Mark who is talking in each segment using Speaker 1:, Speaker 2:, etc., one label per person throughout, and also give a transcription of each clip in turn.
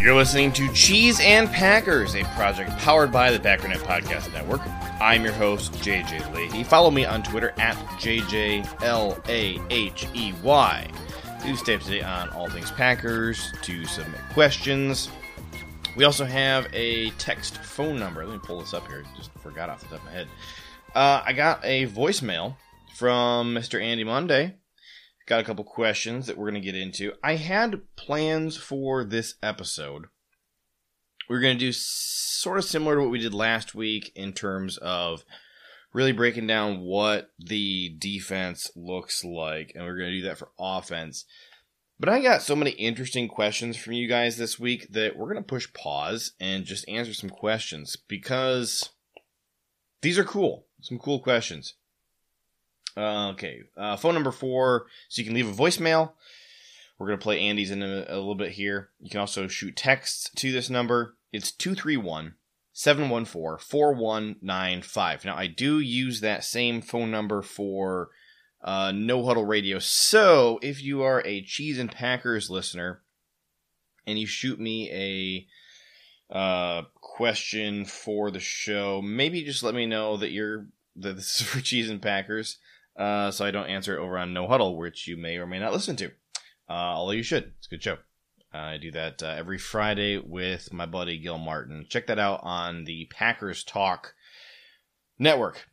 Speaker 1: You're listening to Cheese and Packers, a project powered by the Packernet Podcast Network. I'm your host, JJ Leahy. Follow me on Twitter at JJLAHEY. To stay up to date on all things Packers, to submit questions. We also have a text phone number. Let me pull this up here. Just forgot off the top of my head. Uh, I got a voicemail from Mr. Andy Monday got a couple questions that we're going to get into. I had plans for this episode. We are going to do sort of similar to what we did last week in terms of really breaking down what the defense looks like, and we're going to do that for offense. But I got so many interesting questions from you guys this week that we're going to push pause and just answer some questions because these are cool. Some cool questions. Uh, okay, uh, phone number four, so you can leave a voicemail. We're going to play Andy's in a, a, little bit here. You can also shoot texts to this number. It's 231 714 4195. Now, I do use that same phone number for uh, No Huddle Radio. So, if you are a Cheese and Packers listener and you shoot me a uh, question for the show, maybe just let me know that you're that this is for Cheese and Packers uh, so I don't answer it over on No Huddle, which you may or may not listen to. Uh, although you should. It's a good show. I do that uh, every Friday with my buddy Gil Martin. Check that out on the Packers Talk network.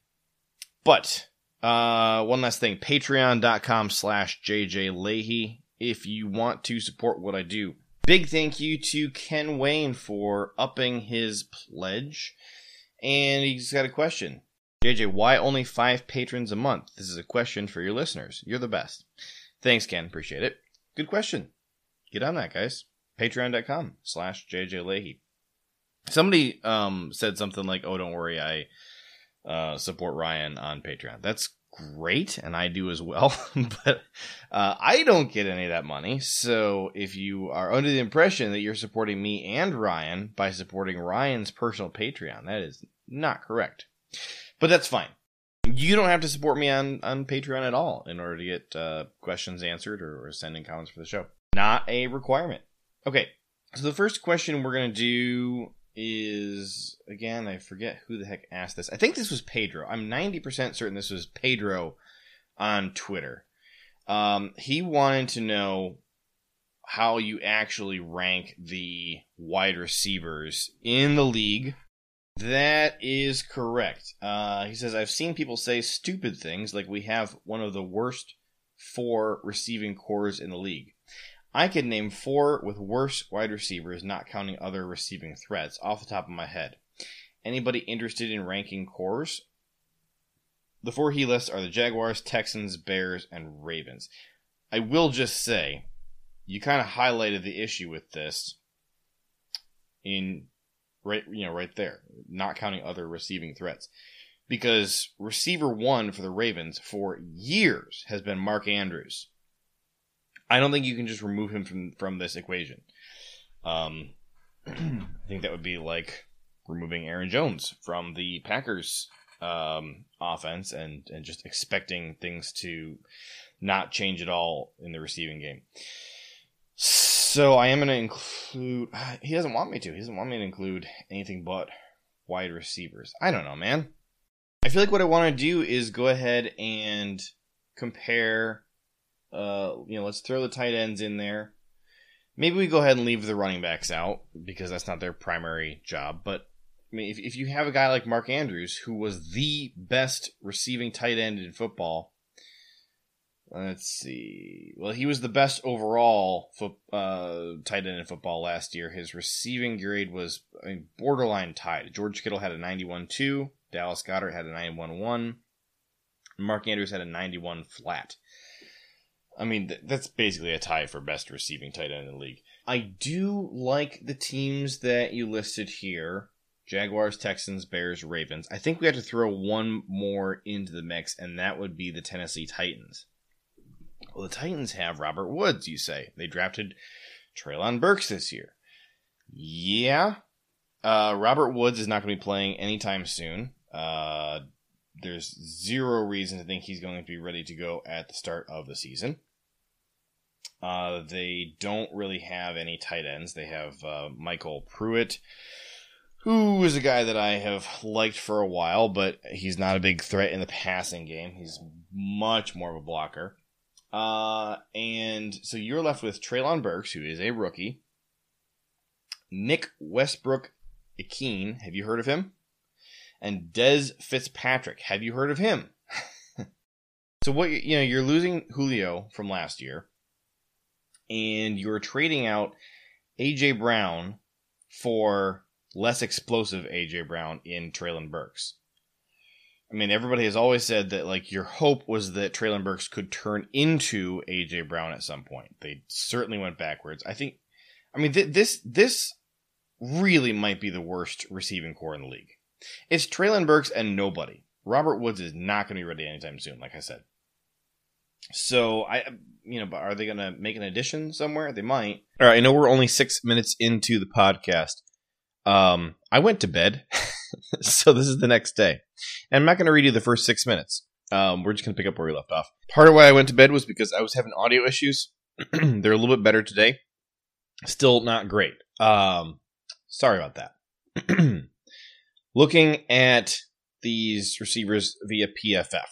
Speaker 1: But uh, one last thing, patreon.com slash JJ Leahy. If you want to support what I do, big thank you to Ken Wayne for upping his pledge. And he's got a question. JJ, why only five patrons a month? This is a question for your listeners. You're the best. Thanks, Ken. Appreciate it. Good question. Get on that, guys. Patreon.com slash JJ Leahy. Somebody um, said something like, oh, don't worry, I uh, support Ryan on Patreon. That's great, and I do as well. but uh, I don't get any of that money. So if you are under the impression that you're supporting me and Ryan by supporting Ryan's personal Patreon, that is not correct. But that's fine. You don't have to support me on, on Patreon at all in order to get uh, questions answered or, or sending comments for the show. Not a requirement. Okay, so the first question we're going to do is again, I forget who the heck asked this. I think this was Pedro. I'm 90% certain this was Pedro on Twitter. Um, he wanted to know how you actually rank the wide receivers in the league that is correct. Uh, he says, I've seen people say stupid things like we have one of the worst four receiving corps in the league. I could name four with worse wide receivers, not counting other receiving threats, off the top of my head. Anybody interested in ranking corps? The four he lists are the Jaguars, Texans, Bears, and Ravens. I will just say, you kind of highlighted the issue with this in right you know right there, not counting other receiving threats. Because receiver one for the Ravens for years has been Mark Andrews. I don't think you can just remove him from from this equation. Um, I think that would be like removing Aaron Jones from the Packers um, offense and and just expecting things to not change at all in the receiving game. So I am going to include. He doesn't want me to. He doesn't want me to include anything but wide receivers. I don't know, man. I feel like what I want to do is go ahead and compare. Uh, you know, let's throw the tight ends in there. Maybe we go ahead and leave the running backs out because that's not their primary job. But I mean, if, if you have a guy like Mark Andrews, who was the best receiving tight end in football, let's see. Well, he was the best overall foot, uh, tight end in football last year. His receiving grade was I mean, borderline tied. George Kittle had a 91 2, Dallas Goedert had a 91 1, Mark Andrews had a 91 flat. I mean, th- that's basically a tie for best receiving tight end in the league. I do like the teams that you listed here. Jaguars, Texans, Bears, Ravens. I think we have to throw one more into the mix, and that would be the Tennessee Titans. Well, the Titans have Robert Woods, you say. They drafted Treylon Burks this year. Yeah. Uh, Robert Woods is not going to be playing anytime soon. Uh, there's zero reason to think he's going to be ready to go at the start of the season. Uh, they don't really have any tight ends. They have uh, MyCole Pruitt, who is a guy that I have liked for a while, but he's not a big threat in the passing game. He's much more of a blocker. Uh, and so you're left with Treylon Burks, who is a rookie. Nick Westbrook Ikhine, have you heard of him? And Dez Fitzpatrick, have you heard of him? so what you know, you're losing Julio from last year, and you're trading out AJ Brown for less explosive AJ Brown in Treylon Burks. I mean, everybody has always said that like your hope was that Treylon Burks could turn into AJ Brown at some point. They certainly went backwards. I think. I mean, th- this this really might be the worst receiving corps in the league. It's Treylon Burks and nobody. Robert Woods is not going to be ready anytime soon, like I said. So I, you know, but are they going to make an addition somewhere? They might. All right, I know we're only six minutes into the podcast. Um, I went to bed, so this is the next day, and I'm not going to read you the first six minutes. Um, we're just going to pick up where we left off. Part of why I went to bed was because I was having audio issues. They're a little bit better today. Still not great. Um, sorry about that. Looking at these receivers via PFF.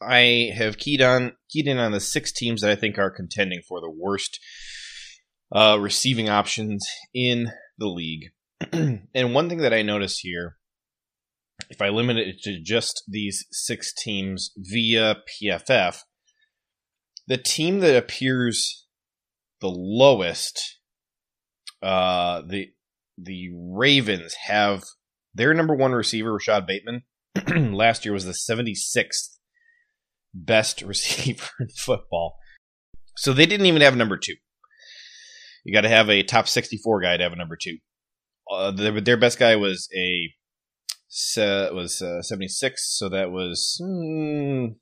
Speaker 1: I have keyed on keyed in on the six teams that I think are contending for the worst uh, receiving options in the league. and one thing that I notice here, if I limit it to just these six teams via PFF, the team that appears the lowest, uh, the the Ravens have their number one receiver, Rashod Bateman. last year was the 76th best receiver in football. So they didn't even have number two. You got to have a top 64 guy to have a number two. Uh, their, their best guy was a was uh, 76, so that was mm,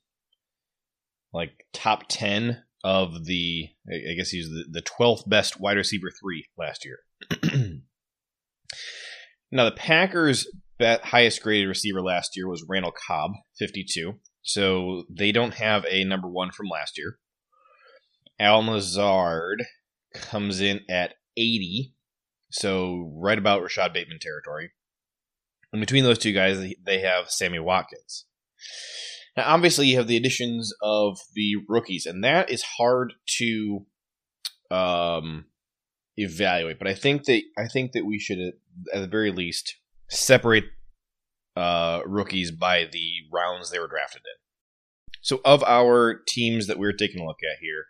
Speaker 1: like top 10 of the. I guess he's the, the 12th best wide receiver three last year. now the Packers' bet highest graded receiver last year was Randall Cobb, 52. So they don't have a number one from last year. Al Lazard comes in at 80, so right about Rashod Bateman territory. And between those two guys, they have Sammy Watkins. Now, obviously, you have the additions of the rookies, and that is hard to um, evaluate. But I think that I think that we should, at the very least, separate uh, rookies by the rounds they were drafted in. So, of our teams that we're taking a look at here,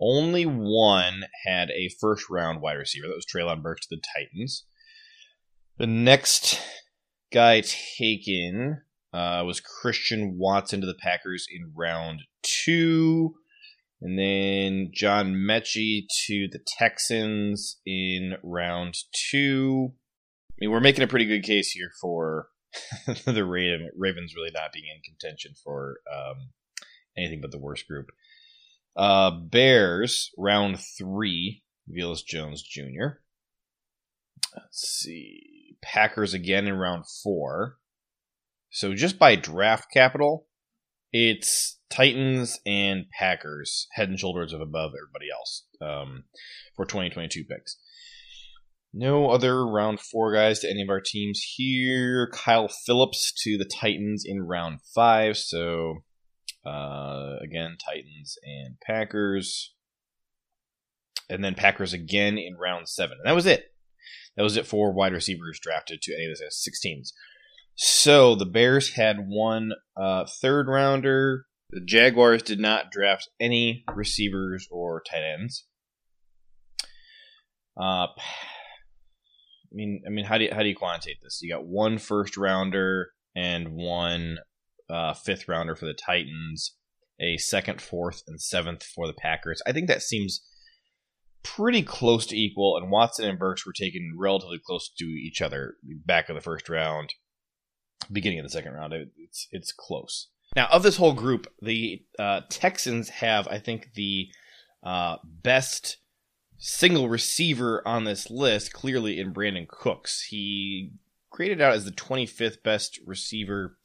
Speaker 1: only one had a first round wide receiver. That was Treylon Burks to the Titans. The next guy taken uh, was Christian Watson to the Packers in round two. And then John Metchie to the Texans in round two. I mean, we're making a pretty good case here for the Ravens really not being in contention for um, anything but the worst group. Uh, Bears, round three, Velus Jones Jr. Let's see. Packers again in round four. So just by draft capital, it's Titans and Packers head and shoulders of above everybody else um, for 2022 picks. No other round four guys to any of our teams here. Kyle Phillips to the Titans in round five. So, uh, again, Titans and Packers. And then Packers again in round seven. And that was it. That was it for wide receivers drafted to any of the 16s. So the Bears had one uh, third rounder. The Jaguars did not draft any receivers or tight ends. Uh, I mean, I mean, how do you, how do you quantitate this? You got one first rounder and one uh, fifth rounder for the Titans, a second, fourth, and seventh for the Packers. I think that seems pretty close to equal, and Watson and Burks were taken relatively close to each other back of the first round, beginning of the second round. It's it's close. Now, of this whole group, the uh, Texans have, I think, the uh, best single receiver on this list, clearly in Brandin Cooks. He graded out as the 25th best receiver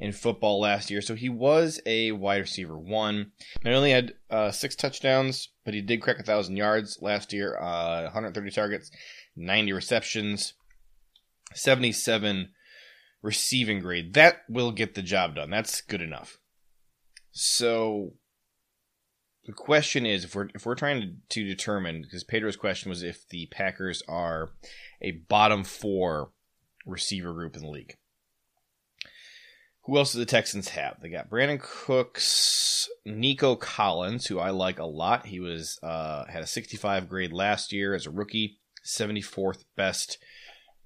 Speaker 1: in football last year. So he was a wide receiver one. Not only had uh, six touchdowns, but he did crack a thousand yards last year. Uh, 130 targets, 90 receptions, 77 receiving grade. That will get the job done. That's good enough. So the question is if we're if we're trying to, to determine because Pedro's question was if the Packers are a bottom four receiver group in the league. Who else do the Texans have? They got Brandin Cooks, Nico Collins, who I like a lot. He was uh, had a 65 grade last year as a rookie, 74th best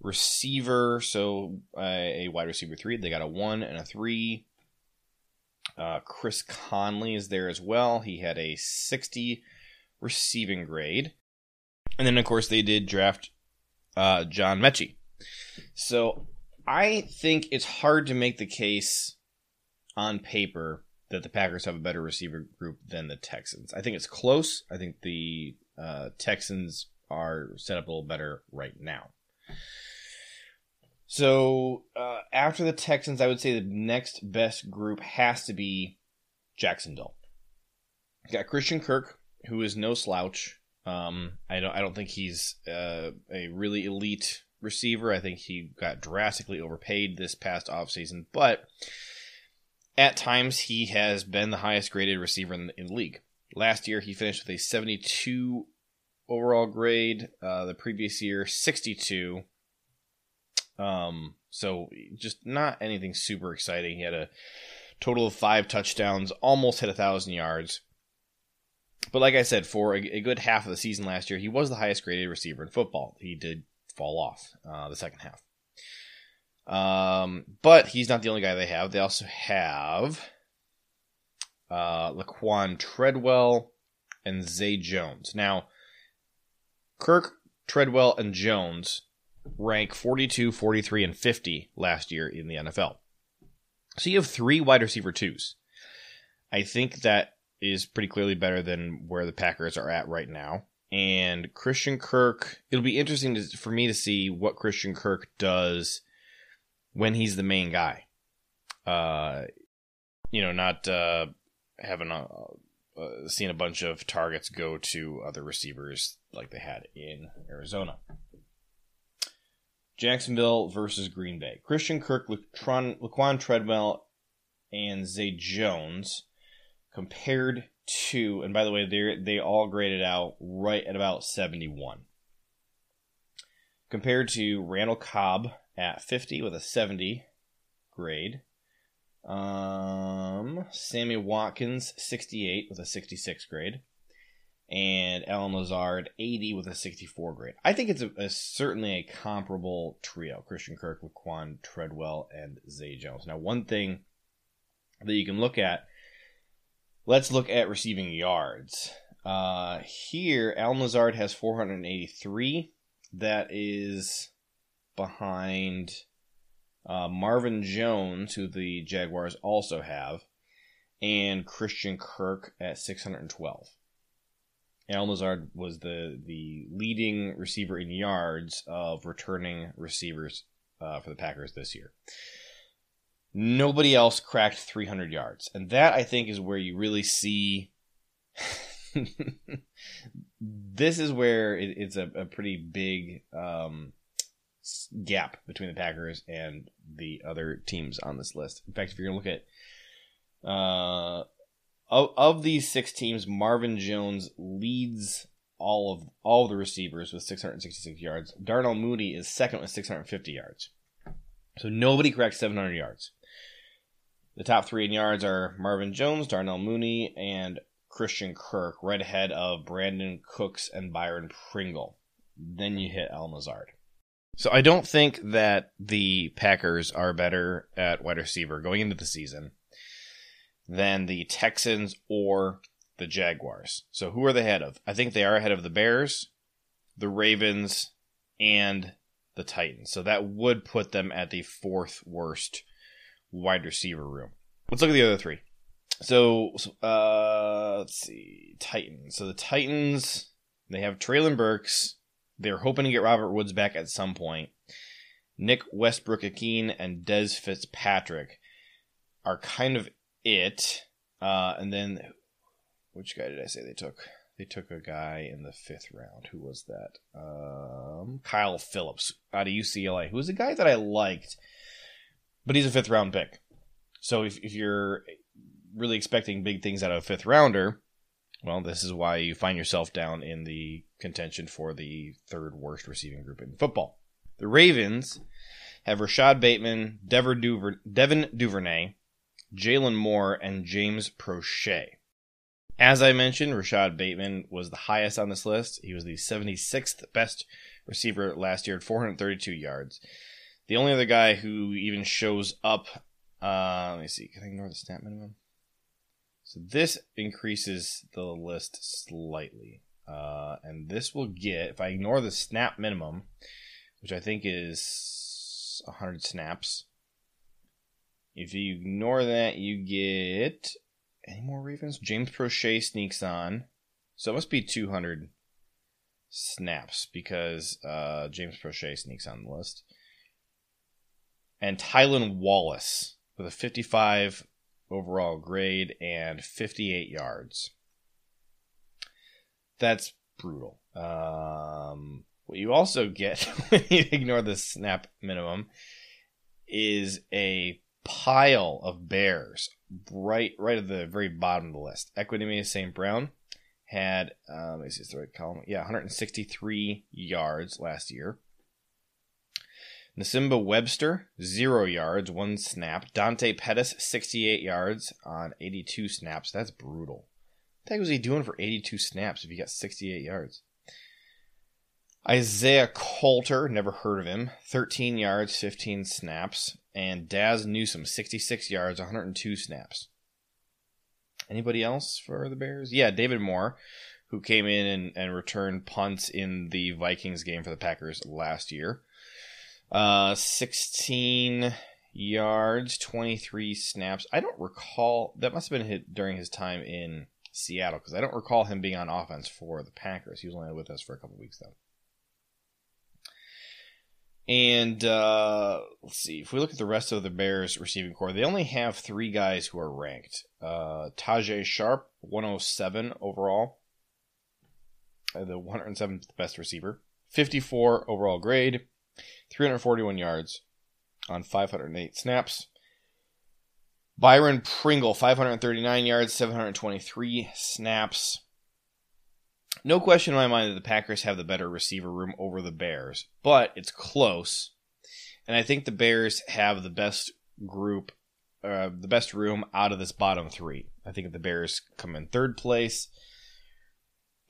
Speaker 1: receiver, so uh, a wide receiver three. They got a one and a three. Uh, Chris Conley is there as well. He had a 60 receiving grade. And then, of course, they did draft uh, John Metchie. So I think it's hard to make the case on paper that the Packers have a better receiver group than the Texans. I think it's close. I think the uh, Texans are set up a little better right now. So uh, after the Texans, I would say the next best group has to be Jacksonville. Got Christian Kirk, who is no slouch. Um, I don't. I don't think he's uh, a really elite receiver. I think he got drastically overpaid this past offseason, but at times he has been the highest graded receiver in, in the league. Last year he finished with a 72 overall grade. Uh, the previous year 62. Um, so just not anything super exciting. He had a total of five touchdowns, almost hit a thousand yards. But like I said, for a, a, good half of the season last year, he was the highest graded receiver in football. He did fall off uh, the second half. Um, but he's not the only guy they have. They also have uh, Laquan Treadwell and Zay Jones. Now, Kirk, Treadwell, and Jones rank 42, 43, and 50 last year in the NFL. So you have three wide receiver twos. I think that is pretty clearly better than where the Packers are at right now. And Christian Kirk, it'll be interesting to, for me to see what Christian Kirk does when he's the main guy. Uh, you know, not uh, having a, uh, seeing a bunch of targets go to other receivers like they had in Arizona. Jacksonville versus Green Bay. Christian Kirk, Laquan Treadwell, and Zay Jones compared to, and by the way, they they all graded out right at about 71. Compared to Randall Cobb at 50 with a 70 grade. Um, Sammy Watkins 68 with a 66 grade and Allen Lazard 80 with a 64 grade. I think it's a, a, certainly a comparable trio: Christian Kirk, Laquan Treadwell, and Zay Jones. Now, one thing that you can look at. Let's look at receiving yards. Uh, here, Allen Lazard has 483. That is behind uh, Marvin Jones, who the Jaguars also have, and Christian Kirk at 612. Al Lazard was the the leading receiver in yards of returning receivers uh, for the Packers this year. Nobody else cracked 300 yards, and that I think is where you really see this is where it, it's a, a pretty big um, gap between the Packers and the other teams on this list. In fact, if you're going to look at uh, of, of these six teams, Marvin Jones leads all of all of the receivers with 666 yards. Darnell Mooney is second with 650 yards. So nobody cracks 700 yards. The top three in yards are Marvin Jones, Darnell Mooney, and Christian Kirk, right ahead of Brandin Cooks and Byron Pringle. Then you hit Al Lazard. So I don't think that the Packers are better at wide receiver going into the season than the Texans or the Jaguars. So who are they ahead of? I think they are ahead of the Bears, the Ravens, and the Titans. So that would put them at the fourth worst wide receiver room. Let's look at the other three. So uh, let's see, Titans. So the Titans they have Treylon Burks. They're hoping to get Robert Woods back at some point. Nick Westbrook-Ikhine and Dez Fitzpatrick are kind of it. Uh, and then, which guy did I say they took? They took a guy in the fifth round. Who was that? Um, Kyle Phillips out of UCLA, who was a guy that I liked, but he's a fifth round pick. So if, if you're really expecting big things out of a fifth rounder, well, this is why you find yourself down in the contention for the third worst receiving group in football. The Ravens have Rashod Bateman, Devin Duvernay, Jalen Moore, and James Proche. As I mentioned, Rashod Bateman was the highest on this list. He was the 76th best receiver last year at 432 yards. The only other guy who even shows up, uh, let me see, can I ignore the snap minimum? So this increases the list slightly. Uh, and this will get, if I ignore the snap minimum, which I think is 100 snaps, if you ignore that, you get any more Ravens? James Proche sneaks on. So it must be 200 snaps because uh, James Proche sneaks on the list. And Tylan Wallace with a 55 overall grade and 58 yards. That's brutal. Um, what you also get when you ignore the snap minimum is a pile of bears right right at the very bottom of the list. Equanimeous St. Brown had um, me see, the right column. Yeah, 163 yards last year. Nsimba Webster, zero yards, one snap. Dante Pettis, 68 yards on 82 snaps. That's brutal. What the heck was he doing for 82 snaps if he got 68 yards? Isaiah Coulter, never heard of him, 13 yards, 15 snaps. And Dazz Newsome, 66 yards, 102 snaps. Anybody else for the Bears? Yeah, David Moore, who came in and, and returned punts in the Vikings game for the Packers last year. Uh, 16 yards, 23 snaps. I don't recall, that must have been hit during his time in Seattle, because I don't recall him being on offense for the Packers. He was only with us for a couple weeks, though. And uh, let's see. If we look at the rest of the Bears receiving corps, they only have three guys who are ranked. Uh, Tajae Sharpe, 107 overall, uh, the 107th best receiver, 54 overall grade, 341 yards on 508 snaps. Byron Pringle, 539 yards, 723 snaps. No question in my mind that the Packers have the better receiver room over the Bears, but it's close. And I think the Bears have the best group, uh, the best room out of this bottom three. I think the Bears come in third place.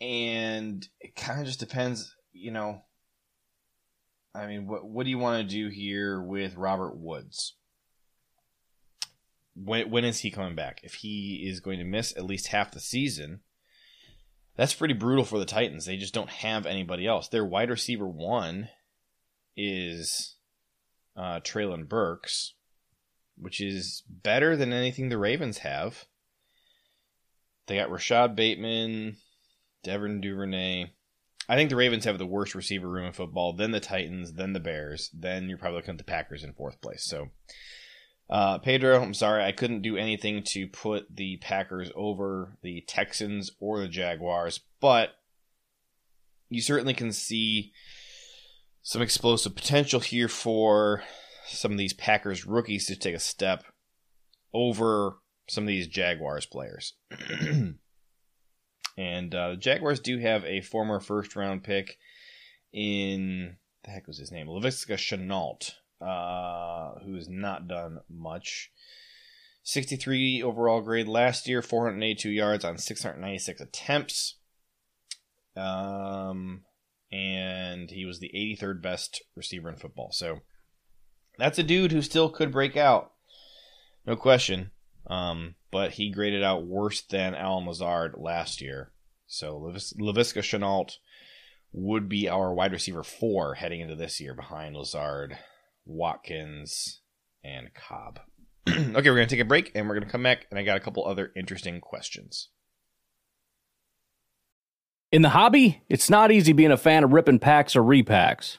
Speaker 1: And it kind of just depends, you know. I mean, what what do you want to do here with Robert Woods? When when is he coming back? If he is going to miss at least half the season, that's pretty brutal for the Titans. They just don't have anybody else. Their wide receiver one is uh, Treylon Burks, which is better than anything the Ravens have. They got Rashod Bateman, Devin Duvernay. I think the Ravens have the worst receiver room in football, then the Titans, then the Bears, then you're probably looking at the Packers in fourth place. So uh, Pedro, I'm sorry, I couldn't do anything to put the Packers over the Texans or the Jaguars, but you certainly can see some explosive potential here for some of these Packers rookies to take a step over some of these Jaguars players. and uh, the Jaguars do have a former first round pick in the heck was his name? Laviska Shenault, uh, who has not done much. 63 overall grade last year, 482 yards on 696 attempts. Um, and he was the 83rd best receiver in football. So that's a dude who still could break out, no question. Um, but he graded out worse than Allen Lazard last year. So Lavis- Laviska Shenault would be our wide receiver four heading into this year behind Lazard, Watkins, and Cobb. okay, we're going to take a break and we're going to come back, and I got a couple other interesting questions.
Speaker 2: In the hobby, it's not easy being a fan of ripping packs or repacks.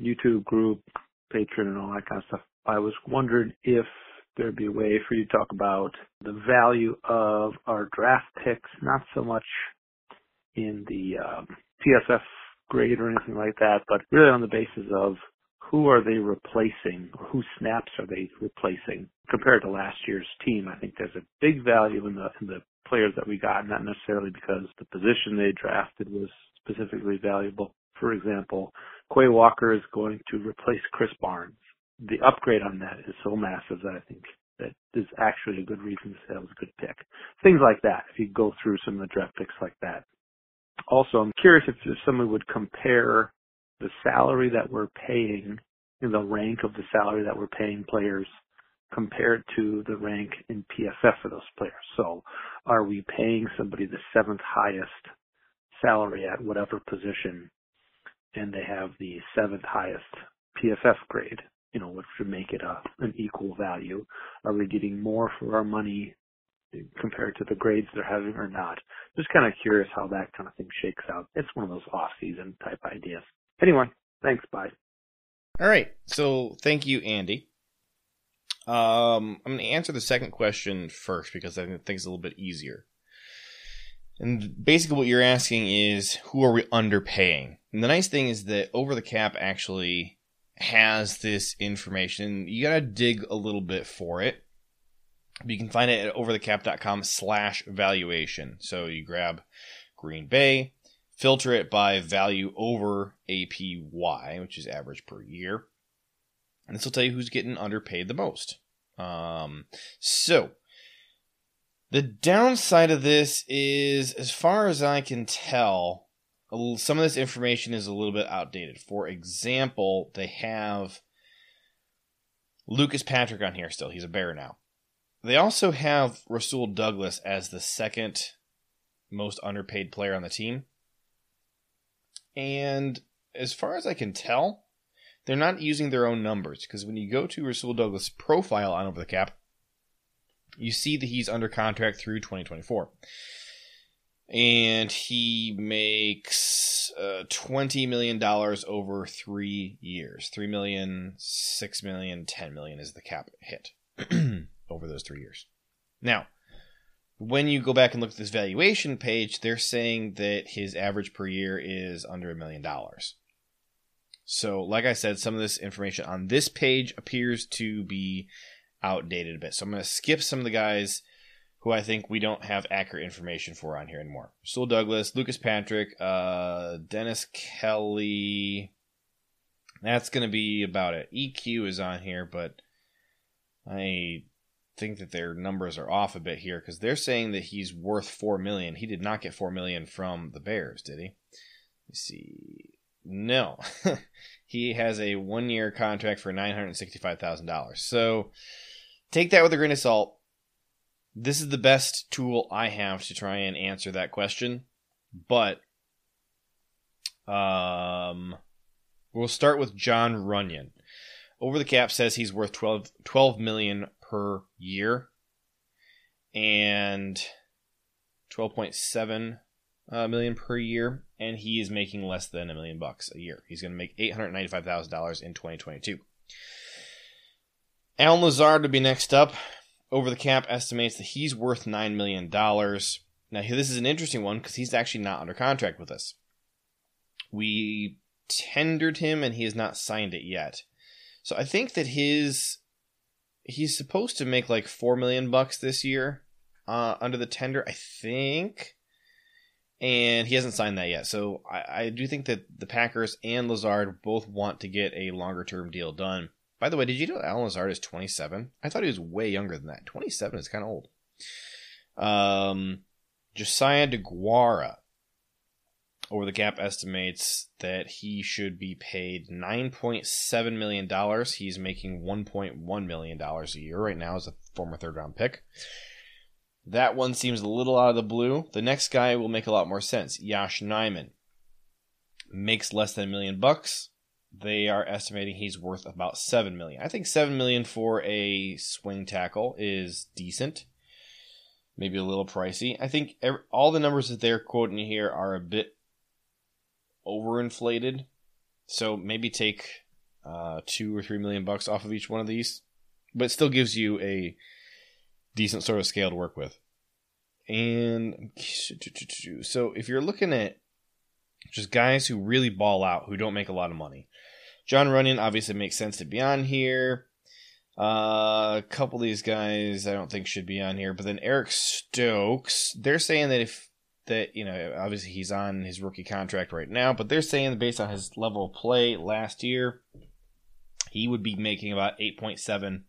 Speaker 3: YouTube group, Patreon, and all that kind of stuff. I was wondering if there'd be a way for you to talk about the value of our draft picks, not so much in the um, grade or anything like that, but really on the basis of who are they replacing or whose snaps are they replacing compared to last year's team. I think there's a big value in the in the players that we got, not necessarily because the position they drafted was specifically valuable. For example, Quay Walker is going to replace Krys Barnes the upgrade on that is so massive that I think that is actually a good reason to say that was a good pick. Things like that, if you go through some of the draft picks like that. Also, I'm curious if, if someone would compare the salary that we're paying in the rank of the salary that we're paying players compared to the rank in PFF for those players. So are we paying somebody the seventh highest salary at whatever position and they have the seventh highest PFF grade? you know, which would make it a, an equal value? Are we getting more for our money compared to the grades they're having or not? Just kind of curious how that kind of thing shakes out. It's one of those off-season type ideas. Anyway, thanks. Bye.
Speaker 1: All right. So thank you, Andy. Um, I'm going to answer the second question first because I think it's a little bit easier. And basically, what you're asking is who are we underpaying? And the nice thing is that Over the Cap actually has this information. You got to dig a little bit for it. But you can find it at overthecap.com slash valuation. So you grab Green Bay, filter it by value over APY, which is average per year. And this will tell you who's getting underpaid the most. Um, so the downside of this is, as far as I can tell, some of this information is a little bit outdated. For example, they have Lucas Patrick on here still. He's a bear now. They also have Rasul Douglas as the second most underpaid player on the team. And as far as I can tell, they're not using their own numbers because when you go to Rasul Douglas' profile on Over the Cap, you see that he's under contract through 2024. And he makes uh, twenty million dollars over three years. Three million, six million, ten million is the cap hit over those three years. Now, when you go back and look at this valuation page, they're saying that his average per year is under a million dollars. So, like I said, some of this information on this page appears to be outdated a bit. So I'm going to skip some of the guys who I think we don't have accurate information for on here anymore. Rasul Douglas, Lucas Patrick, uh, Dennis Kelly. That's going to be about it. EQ is on here, but I think that their numbers are off a bit here because they're saying that he's worth four million. He did not get four million from the Bears, did he? Let's see. No, he has a one-year contract for nine hundred sixty-five thousand dollars. So take that with a grain of salt. This is the best tool I have to try and answer that question. But um, we'll start with Jon Runyan. Over the cap says he's worth 12, 12 million per year and 12.7 uh, million per year and he is making less than a million bucks a year. He's going to make $895,000 in 2022. Allen Lazard would be next up. Over the cap estimates that he's worth $9 million. Now, this is an interesting one because he's actually not under contract with us. We tendered him and he has not signed it yet. So I think that his he's supposed to make like 4 million bucks this year uh, under the tender, I think. And he hasn't signed that yet. So I, I do think that the Packers and Lazard both want to get a longer term deal done. By the way, did you know Allen Lazard is 27? I thought he was way younger than that. 27 is kind of old. Um, Josiah DeGuara over the cap estimates that he should be paid $9.7 million. He's making $1.1 million a year right now as a former third round pick. That one seems a little out of the blue. The next guy will make a lot more sense. Yosh Nijman makes less than a million bucks they are estimating he's worth about seven million. I think seven million for a swing tackle is decent. Maybe a little pricey. I think every, all the numbers that they're quoting here are a bit overinflated. So maybe take uh, two or three million bucks off of each one of these, but still gives you a decent sort of scale to work with. And so if you're looking at just guys who really ball out, who don't make a lot of money, Jon Runyan obviously makes sense to be on here. Uh, a couple of these guys I don't think should be on here, but then Eric Stokes, they're saying that if that you know obviously he's on his rookie contract right now, but they're saying based on his level of play last year, he would be making about eight point seven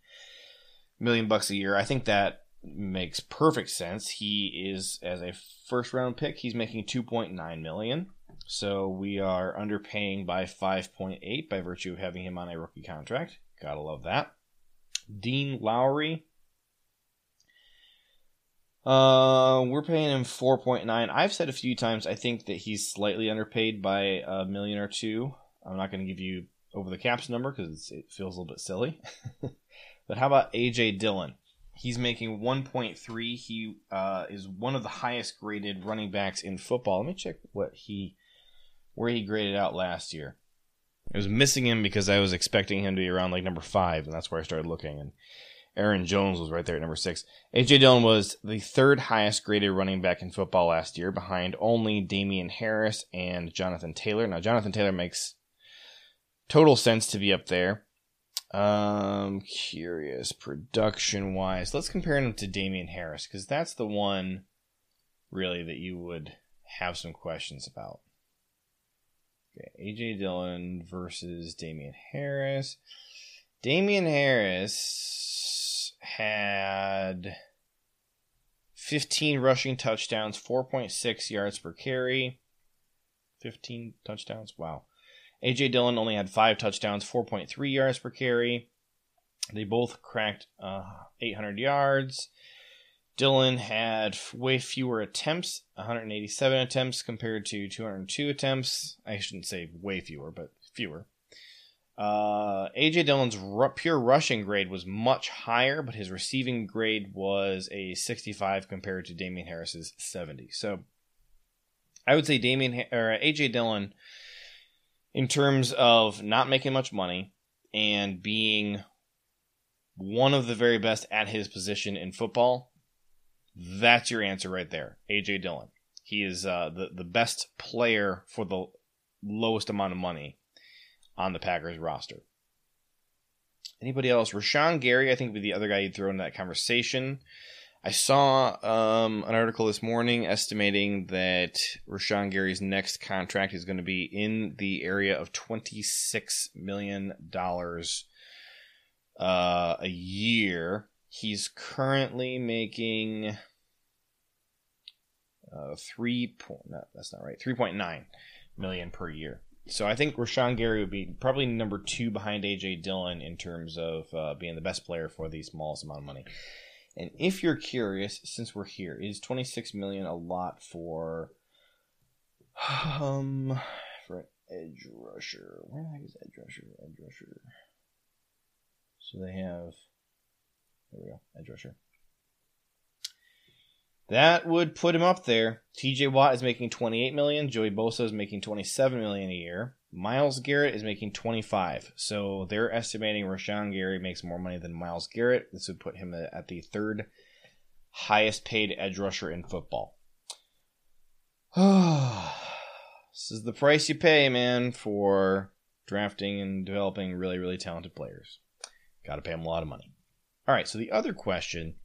Speaker 1: million bucks a year. I think that makes perfect sense. He is as a first round pick, he's making two point nine million. So we are underpaying by 5.8 by virtue of having him on a rookie contract. Gotta love that. Dean Lowry. Uh, we're paying him 4.9. I've said a few times I think that he's slightly underpaid by a million or two. I'm not going to give you over the caps number because it feels a little bit silly. but how about AJ Dillon? He's making 1.3. He uh, is one of the highest graded running backs in football. Let me check what he where he graded out last year. I was missing him because I was expecting him to be around like number five, and that's where I started looking. And Aaron Jones was right there at number six. AJ Dillon was the third highest graded running back in football last year, behind only Damien Harris and Jonathan Taylor. Now, Jonathan Taylor makes total sense to be up there. Um, curious production wise. Let's compare him to Damien Harris because that's the one really that you would have some questions about. Okay, AJ Dillon versus Damien Harris. Damien Harris had 15 rushing touchdowns, 4.6 yards per carry. 15 touchdowns. Wow. AJ Dillon only had 5 touchdowns, 4.3 yards per carry. They both cracked uh, 800 yards. Dillon had way fewer attempts, 187 attempts compared to 202 attempts. I shouldn't say way fewer, but fewer. Uh, AJ Dillon's pure rushing grade was much higher, but his receiving grade was a 65 compared to Damien Harris's 70. So I would say Damien or AJ Dillon, in terms of not making much money and being one of the very best at his position in football, that's your answer right there. AJ Dillon. He is uh, the the best player for the lowest amount of money on the Packers roster. Anybody else? Rashan Gary, I think, would be the other guy you'd throw into that conversation. I saw um, an article this morning estimating that Rashan Gary's next contract is going to be in the area of $26 million uh, a year. He's currently making uh, three point. No, that's not right. Three point nine million per year. So I think Rashan Gary would be probably number two behind AJ Dillon in terms of uh, being the best player for the smallest amount of money. And if you're curious, since we're here, is 26 million a lot for um for an edge rusher? Where the heck is edge rusher? Edge rusher. So they have there we go, edge rusher. That would put him up there. TJ Watt is making 28 million, Joey Bosa is making 27 million a year. Myles Garrett is making 25. So they're estimating Rashan Gary makes more money than Myles Garrett. This would put him at the third highest paid edge rusher in football. this is the price you pay, man, for drafting and developing really, really talented players. Got to pay them a lot of money. All right, so the other question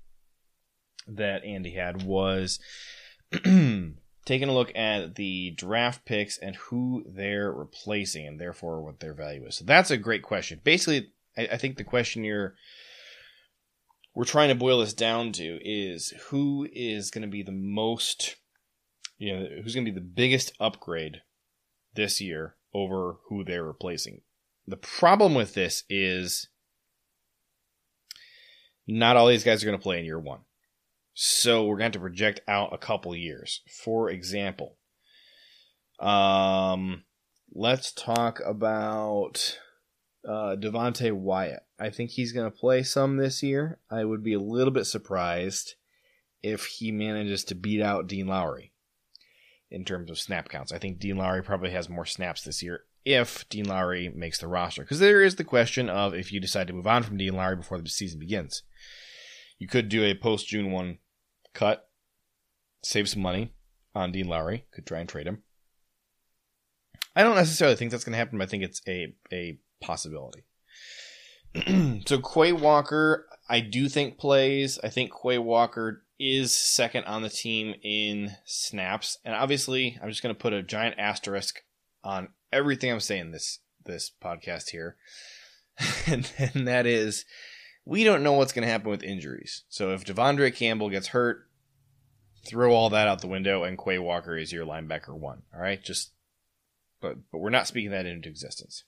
Speaker 1: that Andy had was taking a look at the draft picks and who they're replacing and therefore what their value is. So that's a great question. Basically, I, I think the question you're we're trying to boil this down to is who is going to be the most, you know, who's going to be the biggest upgrade this year over who they're replacing. The problem with this is not all these guys are going to play in year one. So we're going to, have to project out a couple years. For example, um, let's talk about uh, Devonte Wyatt. I think he's going to play some this year. I would be a little bit surprised if he manages to beat out Dean Lowry in terms of snap counts. I think Dean Lowry probably has more snaps this year if Dean Lowry makes the roster. Because there is the question of if you decide to move on from Dean Lowry before the season begins. You could do a post June 1 cut, save some money on Dean Lowry. Could try and trade him. I don't necessarily think that's going to happen, but I think it's a a possibility. so Quay Walker, I do think plays. I think Quay Walker is second on the team in snaps, and obviously, I'm just going to put a giant asterisk on everything I'm saying this this podcast here, and, and that is we don't know what's going to happen with injuries. So if De'Vondre Campbell gets hurt, throw all that out the window, and Quay Walker is your linebacker one. All right, just but but we're not speaking that into existence.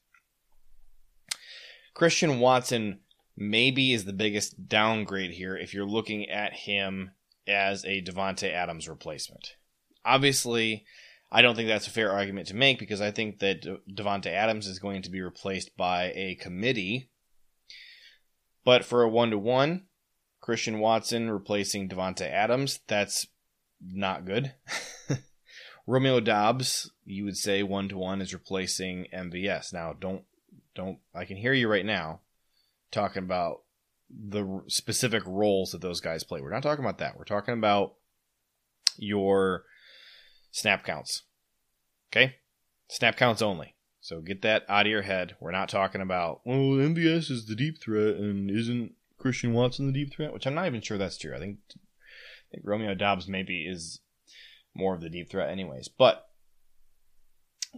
Speaker 1: Christian Watson maybe is the biggest downgrade here if you're looking at him as a Davante Adams replacement. Obviously, I don't think that's a fair argument to make because I think that Davante Adams is going to be replaced by a committee. But for a one to one, Christian Watson replacing Davante Adams, that's not good. Romeo Doubs, you would say one to one is replacing MVS. Now, don't don't I can hear you right now talking about the specific roles that those guys play. We're not talking about that. We're talking about your snap counts. Okay? Snap counts only. So get that out of your head. We're not talking about, well, MVS is the deep threat and isn't Christian Watson the deep threat, which I'm not even sure that's true. I think I think Romeo Doubs maybe is more of the deep threat, anyways. But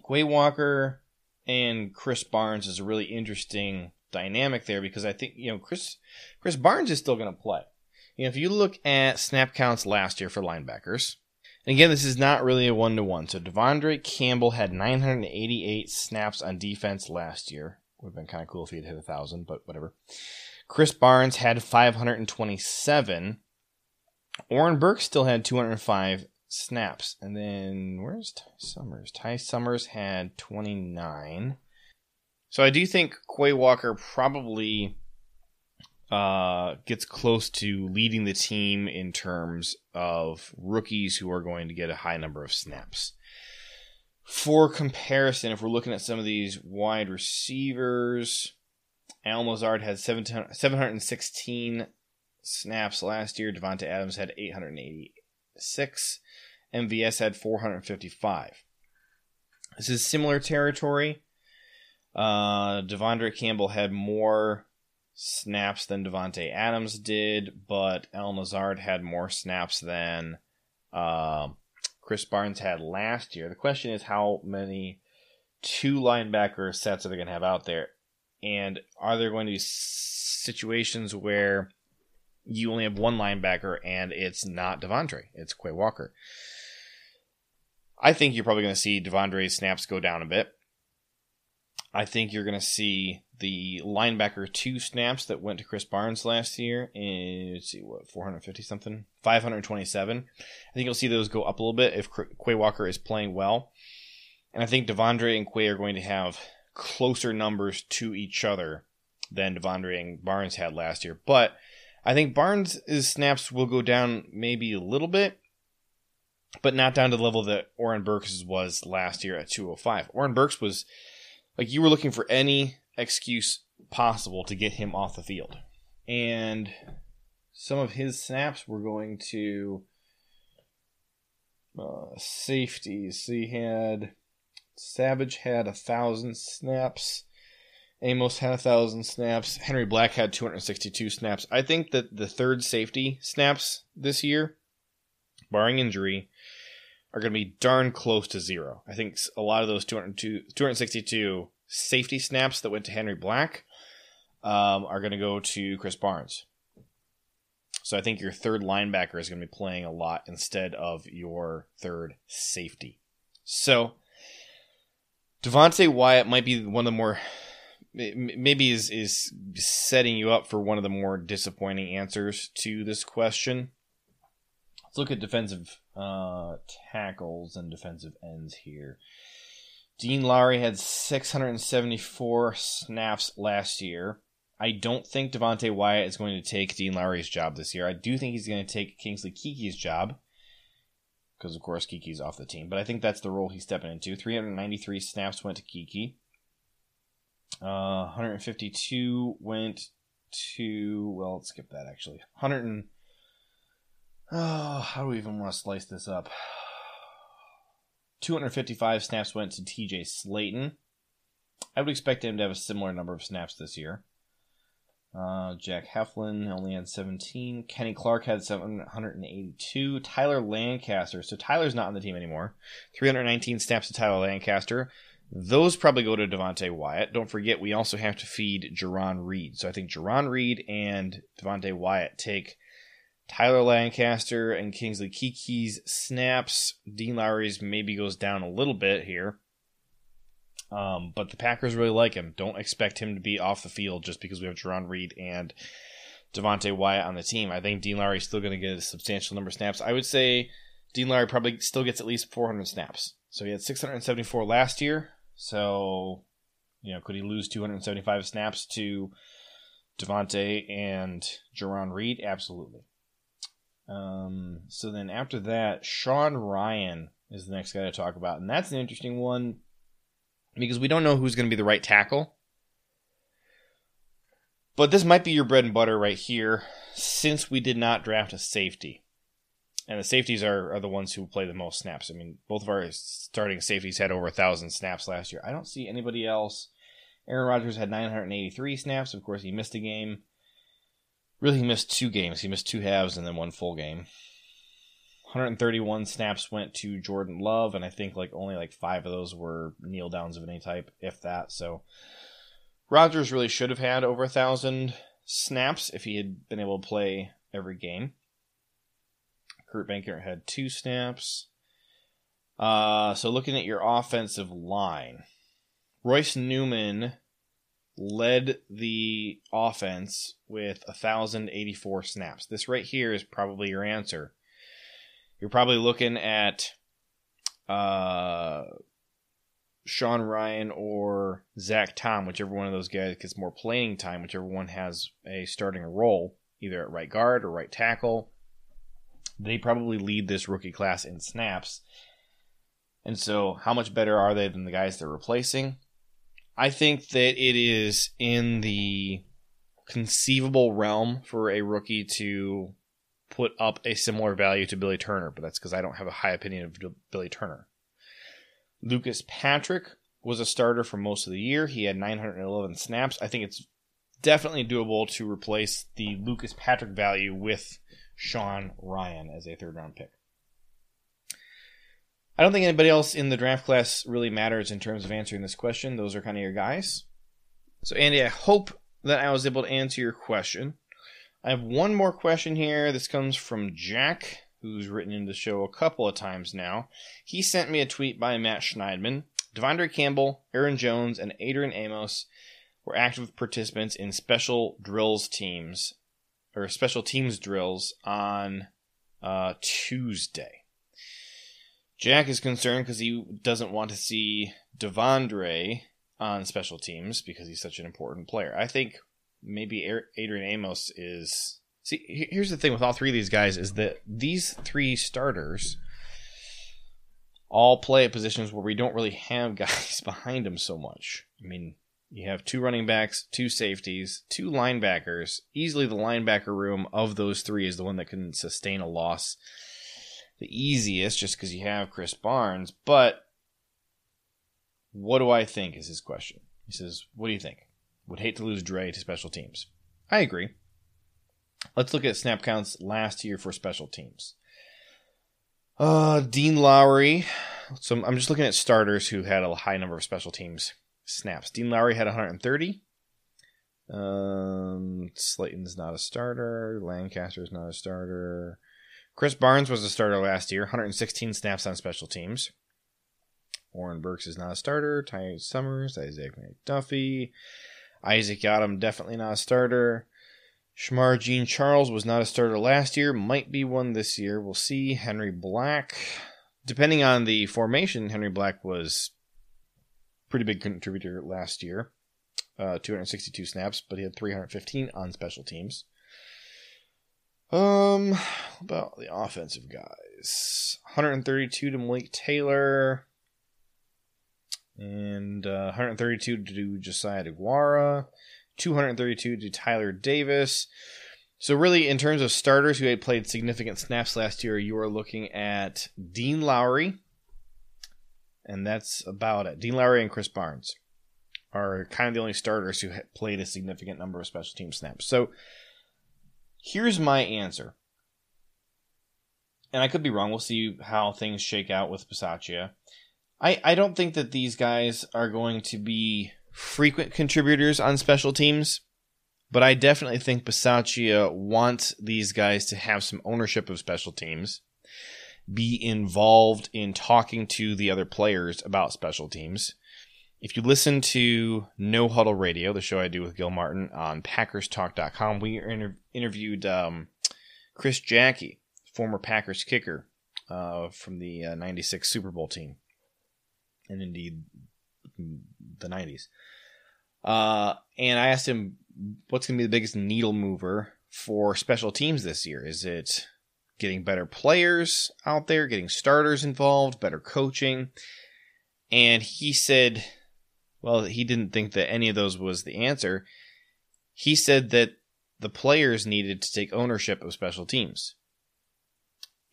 Speaker 1: Quay Walker and Krys Barnes is a really interesting dynamic there because I think you know Chris Krys Barnes is still going to play. You know, if you look at snap counts last year for linebackers, and again, this is not really a one to one. So De'Vondre Campbell had 988 snaps on defense last year. Would have been kind of cool if he had hit a thousand, but whatever. Krys Barnes had 527 Oren Burke still had 205 snaps. And then where's Ty Summers? Ty Summers had 29. So I do think Quay Walker probably uh, gets close to leading the team in terms of rookies who are going to get a high number of snaps. For comparison, if we're looking at some of these wide receivers, Al Lazard had 716 snaps last year. Davante Adams had 886. MVS had 455. This is similar territory. Uh, De'Vondre Campbell had more snaps than Davante Adams did, but Al Lazard had more snaps than uh, Krys Barnes had last year. The question is how many two linebacker sets are they going to have out there? And are there going to be situations where you only have one linebacker and it's not De'Vondre, it's Quay Walker? I think you're probably going to see De'Vondre's snaps go down a bit. I think you're going to see the linebacker two snaps that went to Krys Barnes last year. And let's see what 450 something, 527. I think you'll see those go up a little bit if Quay Walker is playing well. And I think De'Vondre and Quay are going to have closer numbers to each other than De'Vondre and Barnes had last year. But I think Barnes' snaps will go down maybe a little bit but not down to the level that Oren Burks was last year at 205. Oren Burks was like you were looking for any excuse possible to get him off the field. And some of his snaps were going to uh, safeties. He had Savage had a thousand snaps. Amos had a thousand snaps. Henry Black had 262 snaps. I think that the third safety snaps this year, barring injury, are going to be darn close to zero. I think a lot of those 262 safety snaps that went to Henry Black um, are going to go to Krys Barnes. So I think your third linebacker is going to be playing a lot instead of your third safety. So Devonte Wyatt might be one of the more maybe is is setting you up for one of the more disappointing answers to this question. Let's look at defensive uh, tackles and defensive ends here. Dean Lowry had 674 snaps last year. I don't think Devonte Wyatt is going to take Dean Lowry's job this year. I do think he's going to take Kingsley Keke's job because, of course, Keke's off the team. But I think that's the role he's stepping into. 393 snaps went to Keke. Uh, 152 went to well, let's skip that actually. 100 and Oh, how do we even want to slice this up? 255 snaps went to TJ Slaton. I would expect him to have a similar number of snaps this year. Uh, Jack Heflin only had 17. Kenny Clark had 782. Tyler Lancaster. So Tyler's not on the team anymore. 319 snaps to Tyler Lancaster. Those probably go to Devonte Wyatt. Don't forget, we also have to feed Jarran Reed. So I think Jarran Reed and Devonte Wyatt take Tyler Lancaster and Kingsley Keke's snaps. Dean Lowry's maybe goes down a little bit here. Um, but the Packers really like him. Don't expect him to be off the field just because we have Jarran Reed and Devonte Wyatt on the team. I think Dean Lowry's still going to get a substantial number of snaps. I would say Dean Lowry probably still gets at least 400 snaps. So he had 674 last year. So, you know, could he lose 275 snaps to Devonte and Jarran Reed? Absolutely. Um, so then after that, Sean Rhyan is the next guy to talk about, and that's an interesting one because we don't know who's going to be the right tackle. But this might be your bread and butter right here, since we did not draft a safety. And the safeties are, are the ones who play the most snaps. I mean, both of our starting safeties had over a thousand snaps last year. I don't see anybody else. Aaron Rodgers had 983 snaps. Of course, he missed a game. Really, he missed two games. He missed two halves and then one full game. 131 snaps went to Jordan Love, and I think like only like five of those were kneel downs of any type, if that. So Rodgers really should have had over a thousand snaps if he had been able to play every game. Kurt Benkert had two snaps. Uh, so looking at your offensive line, Royce Newman led the offense with 1,084 snaps. This right here is probably your answer. You're probably looking at uh, Sean Rhyan or Zach Tom, whichever one of those guys gets more playing time, whichever one has a starting role, either at right guard or right tackle. They probably lead this rookie class in snaps. And so, how much better are they than the guys they're replacing? I think that it is in the conceivable realm for a rookie to put up a similar value to Billy Turner, but that's because I don't have a high opinion of Billy Turner. Lucas Patrick was a starter for most of the year. He had 911 snaps. I think it's definitely doable to replace the Lucas Patrick value with Sean Rhyan as a third round pick. I don't think anybody else in the draft class really matters in terms of answering this question. Those are kind of your guys. So, Andy, I hope that I was able to answer your question. I have one more question here. This comes from Jack, who's written in the show a couple of times now. He sent me a tweet by Matt Schneidman. De'Vondre Campbell, Aaron Jones, and Adrian Amos were active participants in special drills teams or special teams drills on uh, Tuesday. Jack is concerned because he doesn't want to see De'Vondre on special teams because he's such an important player. I think maybe Adrian Amos is. See, here's the thing with all three of these guys is that these three starters all play at positions where we don't really have guys behind them so much. I mean, you have two running backs, two safeties, two linebackers. Easily the linebacker room of those three is the one that can sustain a loss the easiest just because you have Krys Barnes. But what do I think is his question. He says, What do you think? Would hate to lose Dre to special teams. I agree. Let's look at snap counts last year for special teams. Uh, Dean Lowry. So I'm just looking at starters who had a high number of special teams snaps. Dean Lowry had 130. Um, Slaton's not a starter. Lancaster's not a starter. Krys Barnes was a starter last year, 116 snaps on special teams. Oren Burks is not a starter. Ty Summers, Isaac McDuffie, Isaac Yiadom definitely not a starter. Shemar Jean Charles was not a starter last year, might be one this year. We'll see. Henry Black, depending on the formation, Henry Black was pretty big contributor last year. Uh, 262 snaps, but he had 315 on special teams. Um, about the offensive guys, 132 to Malik Taylor, and uh, 132 to Josiah DeGuara, 232 to Tyler Davis. So really, in terms of starters who had played significant snaps last year, you are looking at Dean Lowry, and that's about it. Dean Lowry and Krys Barnes are kind of the only starters who played a significant number of special team snaps. So here's my answer. And I could be wrong. We'll see how things shake out with Bisaccia. I, I don't think that these guys are going to be frequent contributors on special teams, but I definitely think Bisaccia wants these guys to have some ownership of special teams be involved in talking to the other players about special teams. If you listen to No Huddle Radio, the show I do with Gil Martin on PackersTalk.com, we inter- interviewed um, Chris Jacke, former Packers kicker uh, from the uh, 96 Super Bowl team, and indeed the 90s. Uh, and I asked him, what's going to be the biggest needle mover for special teams this year? Is it getting better players out there, getting starters involved, better coaching. And he said, well, he didn't think that any of those was the answer. He said that the players needed to take ownership of special teams.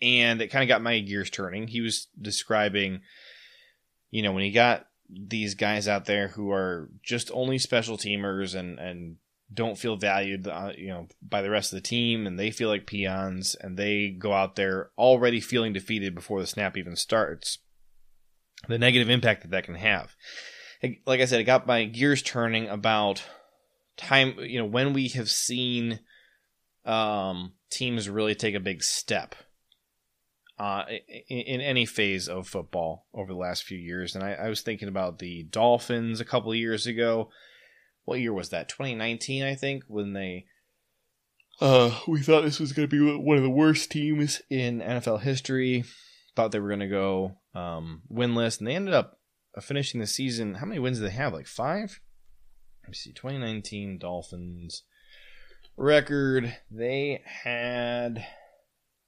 Speaker 1: And it kind of got my gears turning. He was describing, you know, when he got these guys out there who are just only special teamers and, and don't feel valued, uh, you know, by the rest of the team, and they feel like peons, and they go out there already feeling defeated before the snap even starts. The negative impact that that can have. Like I said, it got my gears turning about time. You know, when we have seen um, teams really take a big step uh, in, in, any phase of football over the last few years, and I, I was thinking about the Dolphins a couple years ago what year was that? 2019, I think, when they uh, we thought this was going to be one of the worst teams in NFL history. Thought they were going to go um, winless, and they ended up finishing the season. How many wins do they have? Like five? Let me see. 2019 Dolphins record. They had.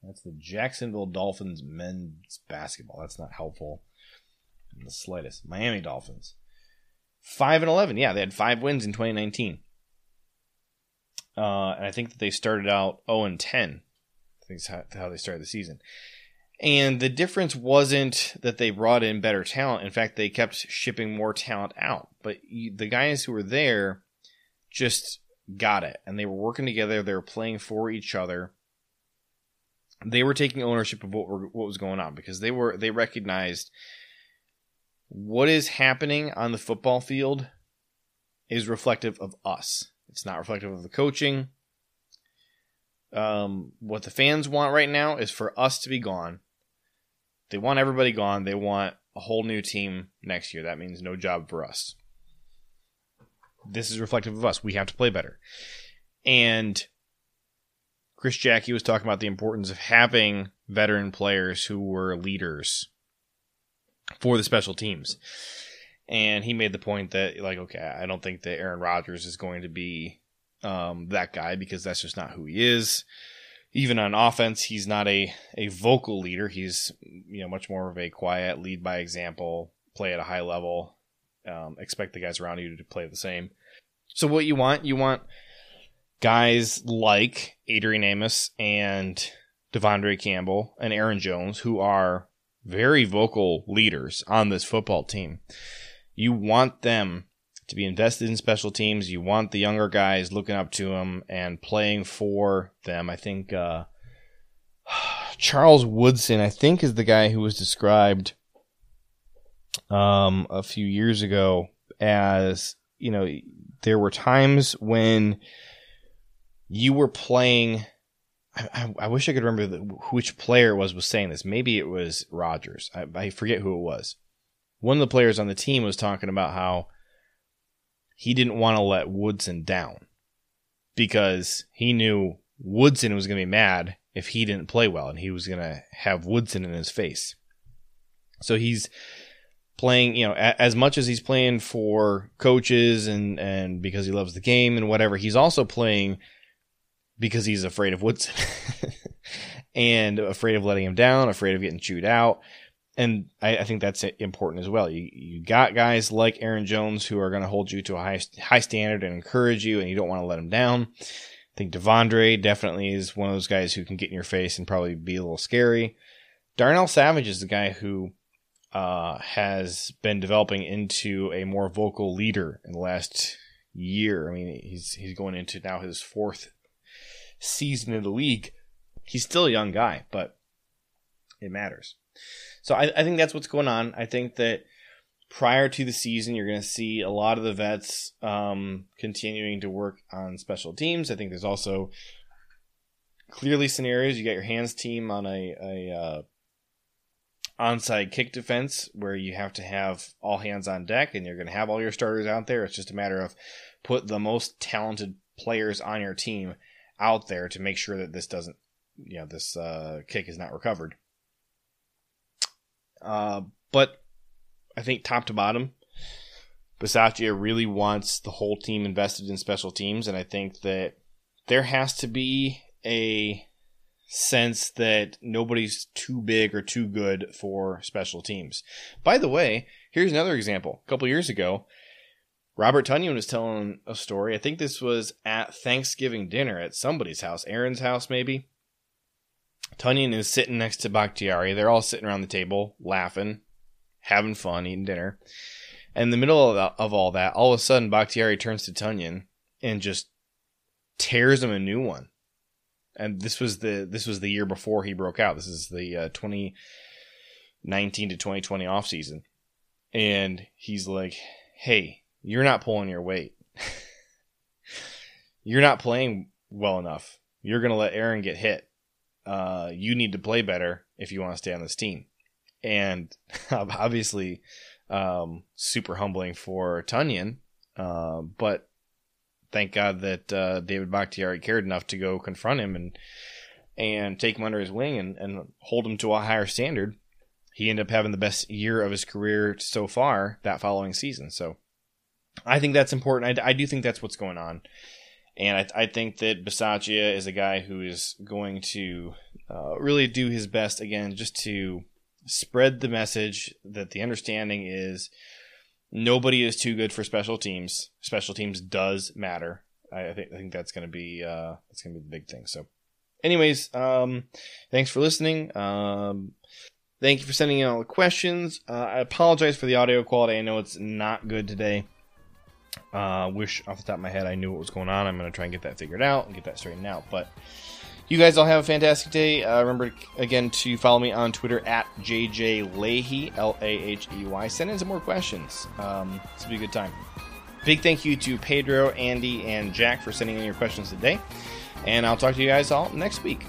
Speaker 1: That's the Jacksonville Dolphins men's basketball. That's not helpful. in the slightest. Miami Dolphins. 5 and 11. Yeah, they had five wins in 2019. Uh, and I think that they started out 0 and 10. I think that's how they started the season. And the difference wasn't that they brought in better talent. In fact, they kept shipping more talent out. But the guys who were there just got it. And they were working together. They were playing for each other. They were taking ownership of what, were, what was going on because they were they recognized what is happening on the football field is reflective of us. It's not reflective of the coaching. Um, what the fans want right now is for us to be gone they want everybody gone. They want a whole new team next year. That means no job for us. This is reflective of us. We have to play better. And Chris Jacke was talking about the importance of having veteran players who were leaders for the special teams. And he made the point that, like, okay, I don't think that Aaron Rodgers is going to be um, that guy because that's just not who he is even on offense, he's not a, a vocal leader. He's you know much more of a quiet, lead by example, play at a high level, um, expect the guys around you to play the same. So what you want, you want guys like Adrian Amos and De'Vondre Campbell and Aaron Jones who are very vocal leaders on this football team. You want them to be invested in special teams. You want the younger guys looking up to them and playing for them. I think uh, Charles Woodson, I think, is the guy who was described um, a few years ago as you know there were times when you were playing. I, I, I wish I could remember the, which player was was saying this. Maybe it was Rodgers. I, I forget who it was. One of the players on the team was talking about how he didn't want to let Woodson down because he knew Woodson was going to be mad if he didn't play well and he was going to have Woodson in his face. So he's playing, you know, as much as he's playing for coaches and and because he loves the game and whatever, he's also playing because he's afraid of Woodson and afraid of letting him down, afraid of getting chewed out and I, I, think that's important as well. You you got guys like Aaron Jones who are going to hold you to a high high standard and encourage you, and you don't want to let them down. I think De'Vondre definitely is one of those guys who can get in your face and probably be a little scary. Darnell Savage is the guy who uh, has been developing into a more vocal leader in the last year. I mean, he's he's going into now his fourth season in the league. He's still a young guy, but it matters. So I, I think that's what's going on. I think that prior to the season, you're going to see a lot of the vets um, continuing to work on special teams. I think there's also clearly scenarios. You got your hands team on a, a uh, onside kick defense where you have to have all hands on deck and you're going to have all your starters out there. It's just a matter of put the most talented players on your team out there to make sure that this doesn't, you know, this uh, kick is not recovered. Uh, but I think top to bottom, Bisaccia really wants the whole team invested in special teams, and I think that there has to be a sense that nobody's too big or too good for special teams. By the way, here's another example. A couple years ago, Robert Tonyan was telling a story. I think this was at Thanksgiving dinner at somebody's house, Aaron's house, maybe. Tonyan is sitting next to Bakhtiari. They're all sitting around the table, laughing, having fun, eating dinner. And in the middle of, the, of all that, all of a sudden, Bakhtiari turns to Tonyan and just tears him a new one. And this was the this was the year before he broke out. This is the uh, 2019 to 2020 off season, and he's like, "Hey, you're not pulling your weight. you're not playing well enough. You're gonna let Aaron get hit." Uh, you need to play better if you want to stay on this team. And obviously, um, super humbling for Tonyan. Uh, but thank God that uh, David Bakhtiari cared enough to go confront him and and take him under his wing and, and hold him to a higher standard. He ended up having the best year of his career so far that following season. So I think that's important. I, I do think that's what's going on. And I, I think that Bisaccia is a guy who is going to uh, really do his best again, just to spread the message that the understanding is nobody is too good for special teams. Special teams does matter. I, think I think that's going to be uh, that's going to be the big thing. So, anyways, um, thanks for listening. Um, thank you for sending in all the questions. Uh, I apologize for the audio quality. I know it's not good today. Uh, wish off the top of my head I knew what was going on. I'm going to try and get that figured out and get that straightened out. But you guys all have a fantastic day. Uh, remember again to follow me on Twitter at JJ Lahey, L A H E Y. Send in some more questions. Um, this will be a good time. Big thank you to Pedro, Andy, and Jack for sending in your questions today. And I'll talk to you guys all next week.